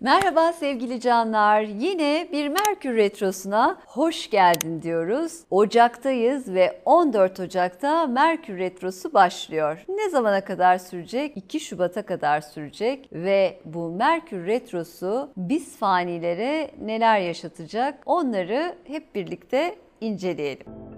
Merhaba sevgili canlar. Yine bir Merkür Retrosu'na hoş geldin diyoruz. Ocak'tayız ve 14 Ocak'ta Merkür Retrosu başlıyor. Ne zamana kadar sürecek? 2 Şubat'a kadar sürecek ve bu Merkür Retrosu biz fanilere neler yaşatacak? Onları hep birlikte inceleyelim.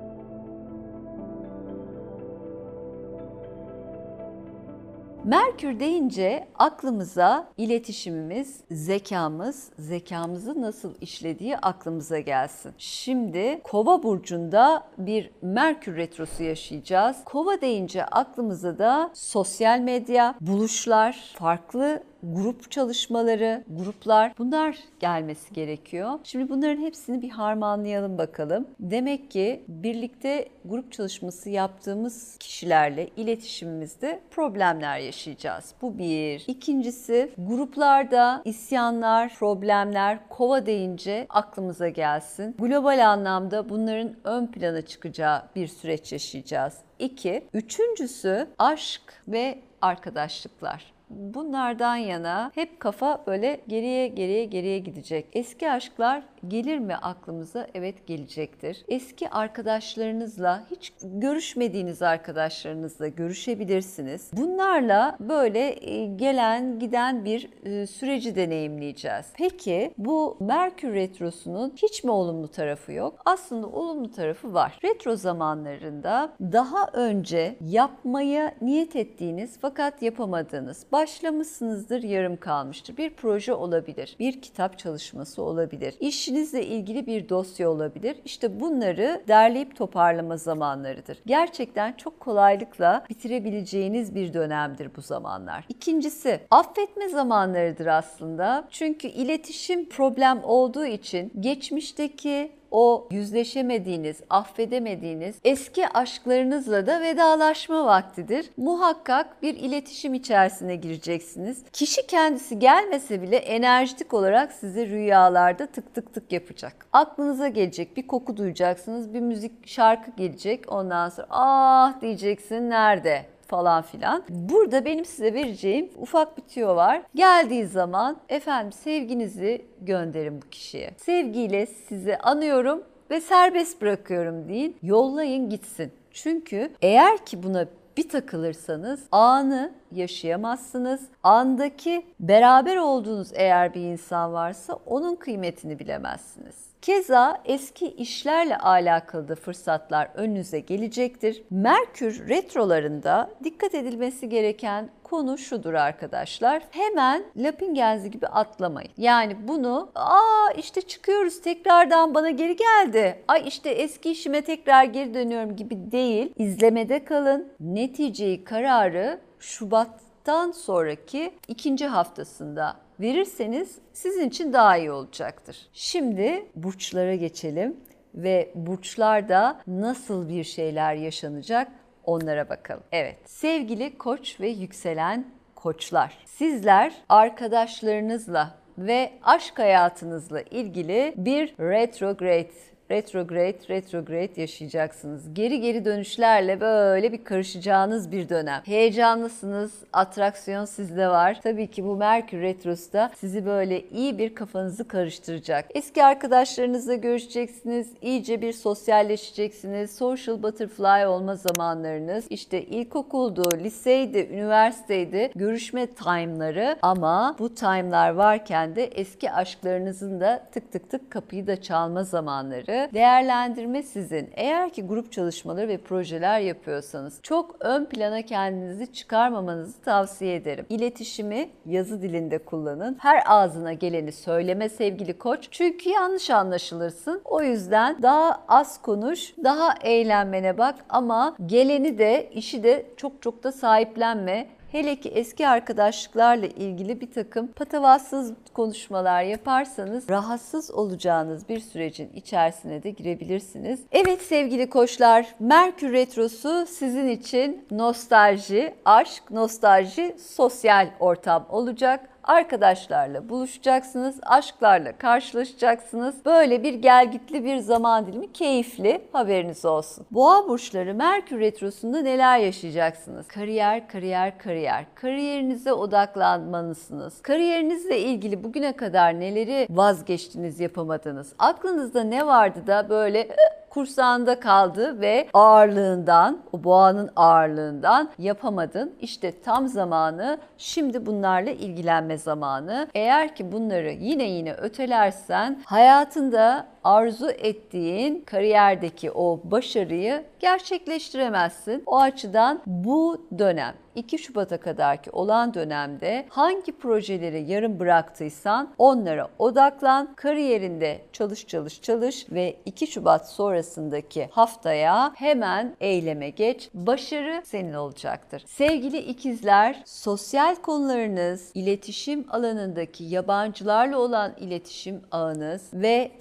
Merkür deyince aklımıza iletişimimiz, zekamız, zekamızı nasıl işlediği aklımıza gelsin. Şimdi Kova burcunda bir Merkür retrosu yaşayacağız. Kova deyince aklımıza da sosyal medya, buluşlar, farklı grup çalışmaları, gruplar bunlar gelmesi gerekiyor. Şimdi bunların hepsini bir harmanlayalım bakalım. Demek ki birlikte grup çalışması yaptığımız kişilerle iletişimimizde problemler yaşayacağız. Bu bir. İkincisi gruplarda isyanlar, problemler, kova deyince aklımıza gelsin. Global anlamda bunların ön plana çıkacağı bir süreç yaşayacağız. İki. Üçüncüsü aşk ve arkadaşlıklar bunlardan yana hep kafa böyle geriye geriye geriye gidecek. Eski aşklar gelir mi aklımıza? Evet gelecektir. Eski arkadaşlarınızla hiç görüşmediğiniz arkadaşlarınızla görüşebilirsiniz. Bunlarla böyle e, gelen giden bir e, süreci deneyimleyeceğiz. Peki bu Merkür Retrosu'nun hiç mi olumlu tarafı yok? Aslında olumlu tarafı var. Retro zamanlarında daha önce yapmaya niyet ettiğiniz fakat yapamadığınız, başlamışsınızdır yarım kalmıştır. Bir proje olabilir, bir kitap çalışması olabilir, işinizle ilgili bir dosya olabilir. İşte bunları derleyip toparlama zamanlarıdır. Gerçekten çok kolaylıkla bitirebileceğiniz bir dönemdir bu zamanlar. İkincisi affetme zamanlarıdır aslında. Çünkü iletişim problem olduğu için geçmişteki o yüzleşemediğiniz, affedemediğiniz eski aşklarınızla da vedalaşma vaktidir. Muhakkak bir iletişim içerisine gireceksiniz. Kişi kendisi gelmese bile enerjitik olarak size rüyalarda tık tık tık yapacak. Aklınıza gelecek bir koku duyacaksınız, bir müzik şarkı gelecek. Ondan sonra ah diyeceksin nerede? Falan filan. Burada benim size vereceğim ufak bir tüyo var. Geldiği zaman efendim sevginizi gönderin bu kişiye. Sevgiyle sizi anıyorum ve serbest bırakıyorum deyin. Yollayın gitsin. Çünkü eğer ki buna bir takılırsanız anı yaşayamazsınız. Andaki beraber olduğunuz eğer bir insan varsa onun kıymetini bilemezsiniz. Keza eski işlerle alakalı da fırsatlar önünüze gelecektir. Merkür retrolarında dikkat edilmesi gereken konu şudur arkadaşlar. Hemen Lapingenzi gibi atlamayın. Yani bunu aa işte çıkıyoruz tekrardan bana geri geldi. Ay işte eski işime tekrar geri dönüyorum gibi değil. İzlemede kalın. Neticeyi, kararı Şubat'tan sonraki ikinci haftasında verirseniz sizin için daha iyi olacaktır. Şimdi burçlara geçelim ve burçlarda nasıl bir şeyler yaşanacak onlara bakalım. Evet, sevgili koç ve yükselen koçlar. Sizler arkadaşlarınızla ve aşk hayatınızla ilgili bir retrograde retrograde, retrograde yaşayacaksınız. Geri geri dönüşlerle böyle bir karışacağınız bir dönem. Heyecanlısınız, atraksiyon sizde var. Tabii ki bu Merkür Retrosu da sizi böyle iyi bir kafanızı karıştıracak. Eski arkadaşlarınızla görüşeceksiniz, iyice bir sosyalleşeceksiniz. Social butterfly olma zamanlarınız. İşte ilkokuldu, liseydi, üniversiteydi görüşme time'ları ama bu time'lar varken de eski aşklarınızın da tık tık tık kapıyı da çalma zamanları değerlendirme sizin. Eğer ki grup çalışmaları ve projeler yapıyorsanız çok ön plana kendinizi çıkarmamanızı tavsiye ederim. İletişimi yazı dilinde kullanın. Her ağzına geleni söyleme sevgili koç. Çünkü yanlış anlaşılırsın. O yüzden daha az konuş, daha eğlenmene bak ama geleni de işi de çok çok da sahiplenme. Hele ki eski arkadaşlıklarla ilgili bir takım patavatsız konuşmalar yaparsanız rahatsız olacağınız bir sürecin içerisine de girebilirsiniz. Evet sevgili koçlar, Merkür Retrosu sizin için nostalji, aşk, nostalji, sosyal ortam olacak Arkadaşlarla buluşacaksınız, aşklarla karşılaşacaksınız. Böyle bir gelgitli bir zaman dilimi keyifli haberiniz olsun. Boğa burçları Merkür Retrosu'nda neler yaşayacaksınız? Kariyer, kariyer, kariyer. Kariyerinize odaklanmalısınız. Kariyerinizle ilgili bugüne kadar neleri vazgeçtiniz, yapamadınız? Aklınızda ne vardı da böyle kursağında kaldı ve ağırlığından, o boğanın ağırlığından yapamadın. İşte tam zamanı, şimdi bunlarla ilgilenme zamanı. Eğer ki bunları yine yine ötelersen hayatında arzu ettiğin kariyerdeki o başarıyı gerçekleştiremezsin. O açıdan bu dönem 2 Şubat'a kadarki olan dönemde hangi projeleri yarım bıraktıysan onlara odaklan. Kariyerinde çalış çalış çalış ve 2 Şubat sonrasındaki haftaya hemen eyleme geç. Başarı senin olacaktır. Sevgili ikizler, sosyal konularınız, iletişim alanındaki yabancılarla olan iletişim ağınız ve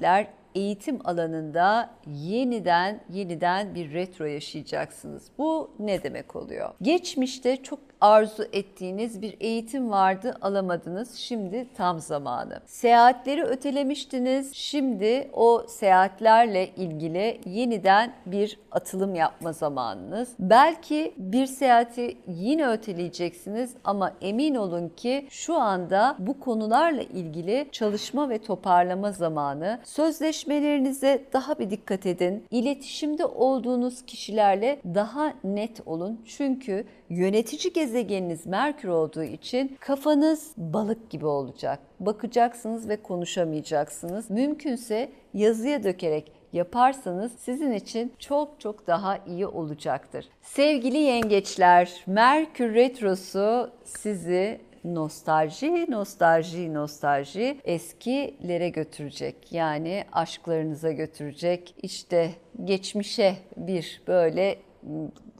seyahatler eğitim alanında yeniden yeniden bir retro yaşayacaksınız. Bu ne demek oluyor? Geçmişte çok arzu ettiğiniz bir eğitim vardı, alamadınız. Şimdi tam zamanı. Seyahatleri ötelemiştiniz. Şimdi o seyahatlerle ilgili yeniden bir atılım yapma zamanınız. Belki bir seyahati yine öteleyeceksiniz ama emin olun ki şu anda bu konularla ilgili çalışma ve toparlama zamanı. Sözleşmelerinize daha bir dikkat edin. İletişimde olduğunuz kişilerle daha net olun. Çünkü yönetici gezegeniniz Merkür olduğu için kafanız balık gibi olacak. Bakacaksınız ve konuşamayacaksınız. Mümkünse yazıya dökerek yaparsanız sizin için çok çok daha iyi olacaktır. Sevgili yengeçler, Merkür Retrosu sizi nostalji, nostalji, nostalji eskilere götürecek. Yani aşklarınıza götürecek. İşte geçmişe bir böyle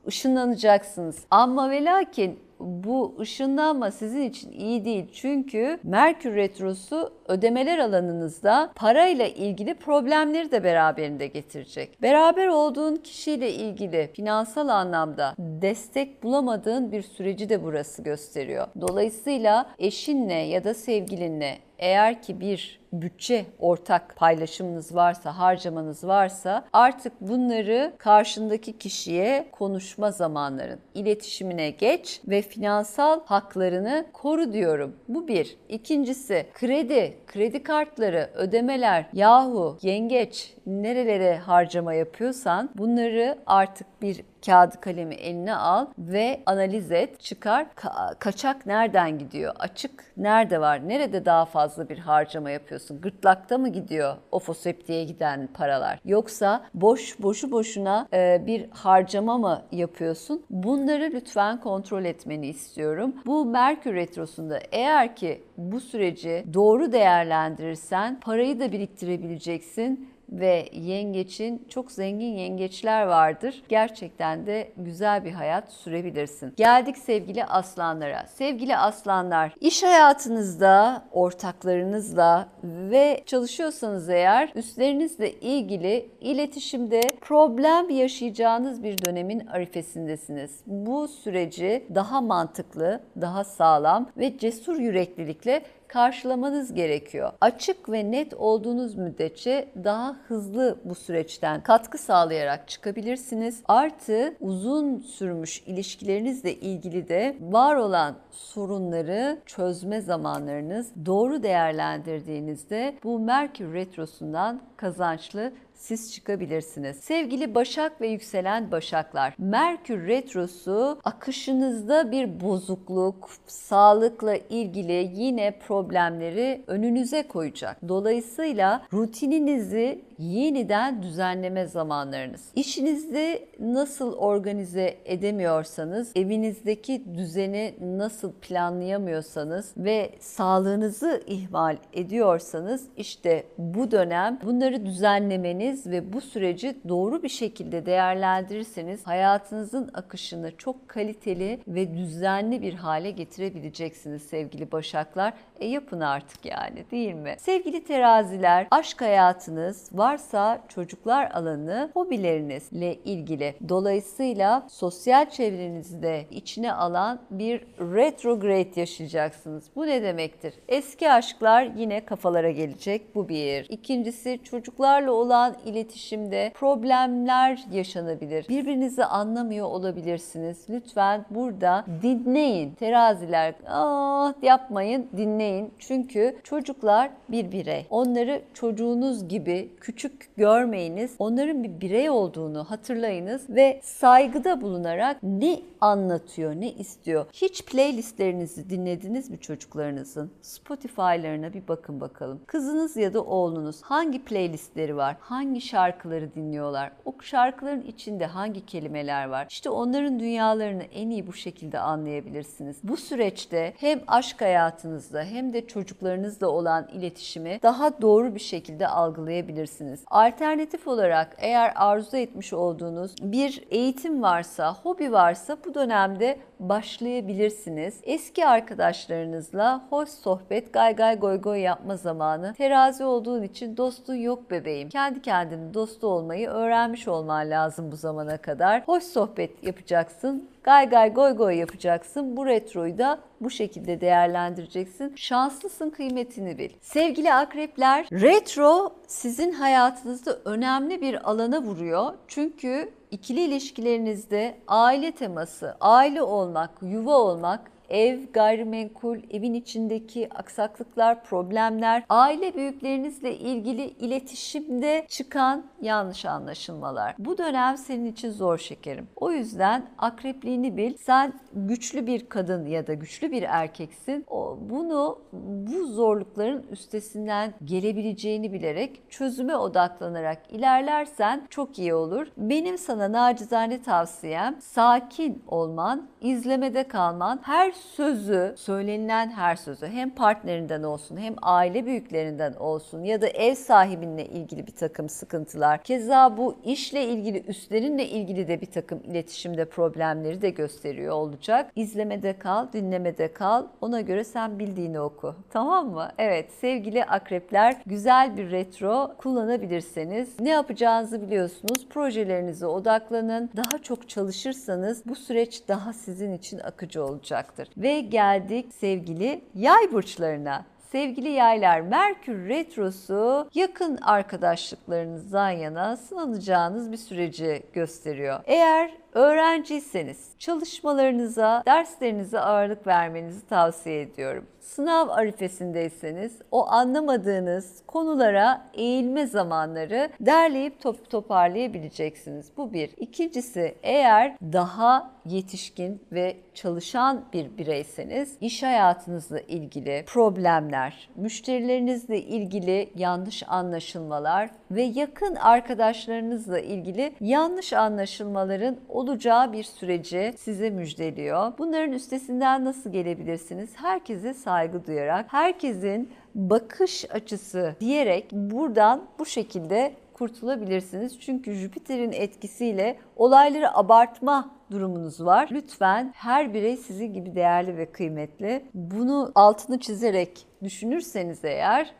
ışınlanacaksınız. Ama ve lakin bu ışınlanma sizin için iyi değil. Çünkü Merkür Retrosu ödemeler alanınızda parayla ilgili problemleri de beraberinde getirecek. Beraber olduğun kişiyle ilgili finansal anlamda destek bulamadığın bir süreci de burası gösteriyor. Dolayısıyla eşinle ya da sevgilinle eğer ki bir bütçe ortak paylaşımınız varsa, harcamanız varsa artık bunları karşındaki kişiye konuşma zamanların, iletişimine geç ve finansal haklarını koru diyorum. Bu bir. İkincisi kredi, kredi kartları, ödemeler, yahu yengeç nerelere harcama yapıyorsan bunları artık bir kağıdı kalemi eline al ve analiz et, çıkar. Ka- kaçak nereden gidiyor? Açık nerede var? Nerede daha fazla bir harcama yapıyorsun? Gırtlakta mı gidiyor o foseptiğe giden paralar? Yoksa boş boşu boşuna e, bir harcama mı yapıyorsun? Bunları lütfen kontrol etmeni istiyorum. Bu Merkür Retrosu'nda eğer ki bu süreci doğru değerlendirirsen parayı da biriktirebileceksin ve yengeçin çok zengin yengeçler vardır. Gerçekten de güzel bir hayat sürebilirsin. Geldik sevgili aslanlara. Sevgili aslanlar, iş hayatınızda ortaklarınızla ve çalışıyorsanız eğer üstlerinizle ilgili iletişimde problem yaşayacağınız bir dönemin arifesindesiniz. Bu süreci daha mantıklı, daha sağlam ve cesur yüreklilikle karşılamanız gerekiyor. Açık ve net olduğunuz müddetçe daha hızlı bu süreçten katkı sağlayarak çıkabilirsiniz. Artı uzun sürmüş ilişkilerinizle ilgili de var olan sorunları çözme zamanlarınız doğru değerlendirdiğinizde bu Merkür Retrosu'ndan kazançlı siz çıkabilirsiniz. Sevgili Başak ve yükselen Başaklar, Merkür Retrosu akışınızda bir bozukluk, sağlıkla ilgili yine problemleri önünüze koyacak. Dolayısıyla rutininizi yeniden düzenleme zamanlarınız. İşinizi nasıl organize edemiyorsanız, evinizdeki düzeni nasıl planlayamıyorsanız ve sağlığınızı ihmal ediyorsanız işte bu dönem bunları düzenlemeniz bilirseniz ve bu süreci doğru bir şekilde değerlendirirseniz hayatınızın akışını çok kaliteli ve düzenli bir hale getirebileceksiniz sevgili Başaklar. E yapın artık yani değil mi? Sevgili teraziler, aşk hayatınız varsa çocuklar alanı hobilerinizle ilgili. Dolayısıyla sosyal çevrenizde içine alan bir retrograde yaşayacaksınız. Bu ne demektir? Eski aşklar yine kafalara gelecek. Bu bir. İkincisi çocuklarla olan iletişimde problemler yaşanabilir. Birbirinizi anlamıyor olabilirsiniz. Lütfen burada dinleyin. Teraziler ah yapmayın dinleyin. Çünkü çocuklar bir birey. Onları çocuğunuz gibi küçük görmeyiniz. Onların bir birey olduğunu hatırlayınız ve saygıda bulunarak ne anlatıyor, ne istiyor. Hiç playlistlerinizi dinlediniz mi çocuklarınızın? Spotify'larına bir bakın bakalım. Kızınız ya da oğlunuz hangi playlistleri var? Hangi şarkıları dinliyorlar? O şarkıların içinde hangi kelimeler var? İşte onların dünyalarını en iyi bu şekilde anlayabilirsiniz. Bu süreçte hem aşk hayatınızda hem de çocuklarınızla olan iletişimi daha doğru bir şekilde algılayabilirsiniz. Alternatif olarak eğer arzu etmiş olduğunuz bir eğitim varsa, hobi varsa bu dönemde başlayabilirsiniz. Eski arkadaşlarınızla hoş sohbet, gay gay goy goy yapma zamanı. Terazi olduğun için dostun yok bebeğim. Kendi kendine dostu olmayı öğrenmiş olman lazım bu zamana kadar. Hoş sohbet yapacaksın. Gay gay goy goy yapacaksın. Bu retroyu da bu şekilde değerlendireceksin. Şanslısın kıymetini bil. Sevgili akrepler, retro sizin hayatınızda önemli bir alana vuruyor. Çünkü ikili ilişkilerinizde aile teması, aile olmak, yuva olmak ev, gayrimenkul, evin içindeki aksaklıklar, problemler, aile büyüklerinizle ilgili iletişimde çıkan yanlış anlaşılmalar. Bu dönem senin için zor şekerim. O yüzden akrepliğini bil. Sen güçlü bir kadın ya da güçlü bir erkeksin. O, bunu bu zorlukların üstesinden gelebileceğini bilerek çözüme odaklanarak ilerlersen çok iyi olur. Benim sana nacizane tavsiyem sakin olman, izlemede kalman, her sözü, söylenilen her sözü hem partnerinden olsun hem aile büyüklerinden olsun ya da ev sahibinle ilgili bir takım sıkıntılar. Keza bu işle ilgili, üstlerinle ilgili de bir takım iletişimde problemleri de gösteriyor olacak. İzlemede kal, dinlemede kal. Ona göre sen bildiğini oku. Tamam mı? Evet sevgili akrepler güzel bir retro kullanabilirseniz ne yapacağınızı biliyorsunuz. Projelerinize odaklanın. Daha çok çalışırsanız bu süreç daha sizin için akıcı olacaktır. Ve geldik sevgili yay burçlarına. Sevgili yaylar, Merkür Retrosu yakın arkadaşlıklarınızdan yana sınanacağınız bir süreci gösteriyor. Eğer öğrenciyseniz çalışmalarınıza, derslerinize ağırlık vermenizi tavsiye ediyorum. Sınav arifesindeyseniz o anlamadığınız konulara eğilme zamanları derleyip top toparlayabileceksiniz. Bu bir. İkincisi eğer daha yetişkin ve çalışan bir bireyseniz iş hayatınızla ilgili problemler, müşterilerinizle ilgili yanlış anlaşılmalar ve yakın arkadaşlarınızla ilgili yanlış anlaşılmaların olacağı bir süreci size müjdeliyor. Bunların üstesinden nasıl gelebilirsiniz? Herkese saygı duyarak, herkesin bakış açısı diyerek buradan bu şekilde kurtulabilirsiniz. Çünkü Jüpiter'in etkisiyle olayları abartma durumunuz var. Lütfen her birey sizin gibi değerli ve kıymetli. Bunu altını çizerek düşünürseniz eğer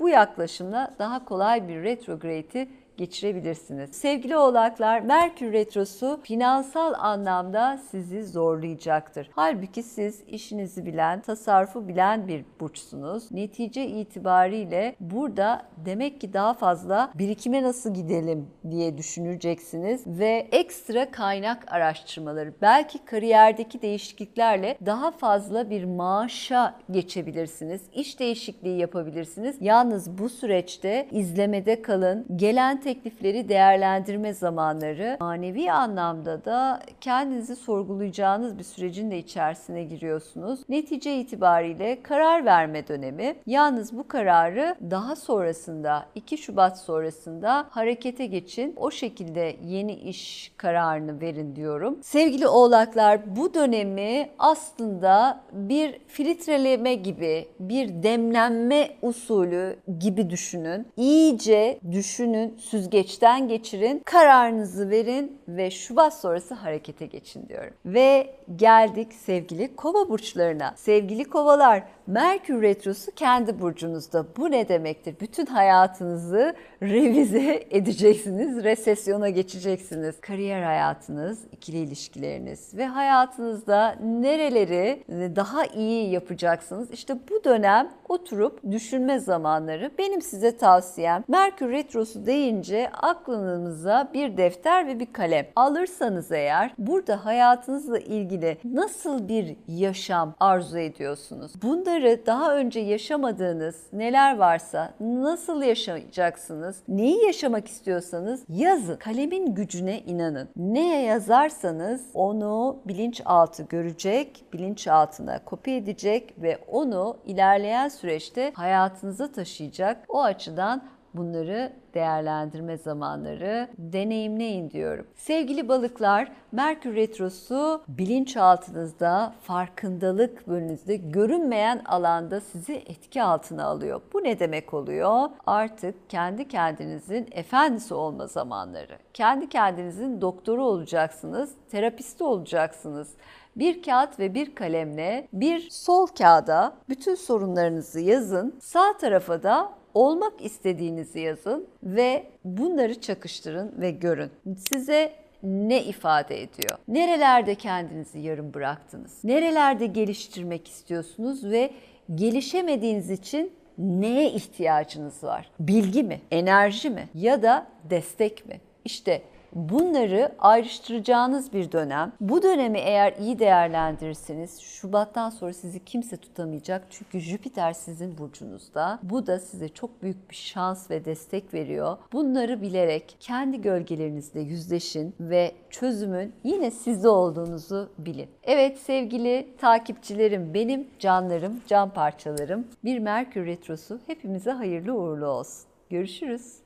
bu yaklaşımla daha kolay bir retrograde'i geçirebilirsiniz. Sevgili oğlaklar, Merkür Retrosu finansal anlamda sizi zorlayacaktır. Halbuki siz işinizi bilen, tasarrufu bilen bir burçsunuz. Netice itibariyle burada demek ki daha fazla birikime nasıl gidelim diye düşüneceksiniz ve ekstra kaynak araştırmaları, belki kariyerdeki değişikliklerle daha fazla bir maaşa geçebilirsiniz. İş değişikliği yapabilirsiniz. Yalnız bu süreçte izlemede kalın. Gelen teklifleri değerlendirme zamanları, manevi anlamda da kendinizi sorgulayacağınız bir sürecin de içerisine giriyorsunuz. Netice itibariyle karar verme dönemi. Yalnız bu kararı daha sonrasında 2 Şubat sonrasında harekete geçin. O şekilde yeni iş kararını verin diyorum. Sevgili oğlaklar bu dönemi aslında bir filtreleme gibi, bir demlenme usulü gibi düşünün. İyice düşünün, süzgeçten geçirin, kararınızı verin ve Şubat sonrası harekete geçin diyorum. Ve geldik sevgili kova burçlarına. Sevgili kovalar, Merkür Retrosu kendi burcunuzda. Bu ne demektir? Bütün hayatınızı revize edeceksiniz, resesyona geçeceksiniz. Kariyer hayatınız, ikili ilişkileriniz ve hayatınızda nereleri daha iyi yapacaksınız? İşte bu dönem oturup düşünme zamanları. Benim size tavsiyem Merkür Retrosu deyince aklınıza bir defter ve bir kalem alırsanız eğer burada hayatınızla ilgili nasıl bir yaşam arzu ediyorsunuz? Bunları daha önce yaşamadığınız neler varsa nasıl yaşayacaksınız? Neyi yaşamak istiyorsanız yazın. Kalemin gücüne inanın. Neye yazarsanız onu bilinçaltı görecek, bilinçaltına kopya edecek ve onu ilerleyen süreçte hayatınıza taşıyacak. O açıdan bunları değerlendirme zamanları deneyimleyin diyorum. Sevgili balıklar, Merkür Retrosu bilinçaltınızda, farkındalık bölünüzde, görünmeyen alanda sizi etki altına alıyor. Bu ne demek oluyor? Artık kendi kendinizin efendisi olma zamanları. Kendi kendinizin doktoru olacaksınız, terapisti olacaksınız bir kağıt ve bir kalemle bir sol kağıda bütün sorunlarınızı yazın. Sağ tarafa da olmak istediğinizi yazın ve bunları çakıştırın ve görün. Size ne ifade ediyor? Nerelerde kendinizi yarım bıraktınız? Nerelerde geliştirmek istiyorsunuz ve gelişemediğiniz için neye ihtiyacınız var? Bilgi mi? Enerji mi? Ya da destek mi? İşte Bunları ayrıştıracağınız bir dönem. Bu dönemi eğer iyi değerlendirirseniz Şubat'tan sonra sizi kimse tutamayacak. Çünkü Jüpiter sizin burcunuzda. Bu da size çok büyük bir şans ve destek veriyor. Bunları bilerek kendi gölgelerinizle yüzleşin ve çözümün yine sizde olduğunuzu bilin. Evet sevgili takipçilerim, benim canlarım, can parçalarım. Bir Merkür Retrosu hepimize hayırlı uğurlu olsun. Görüşürüz.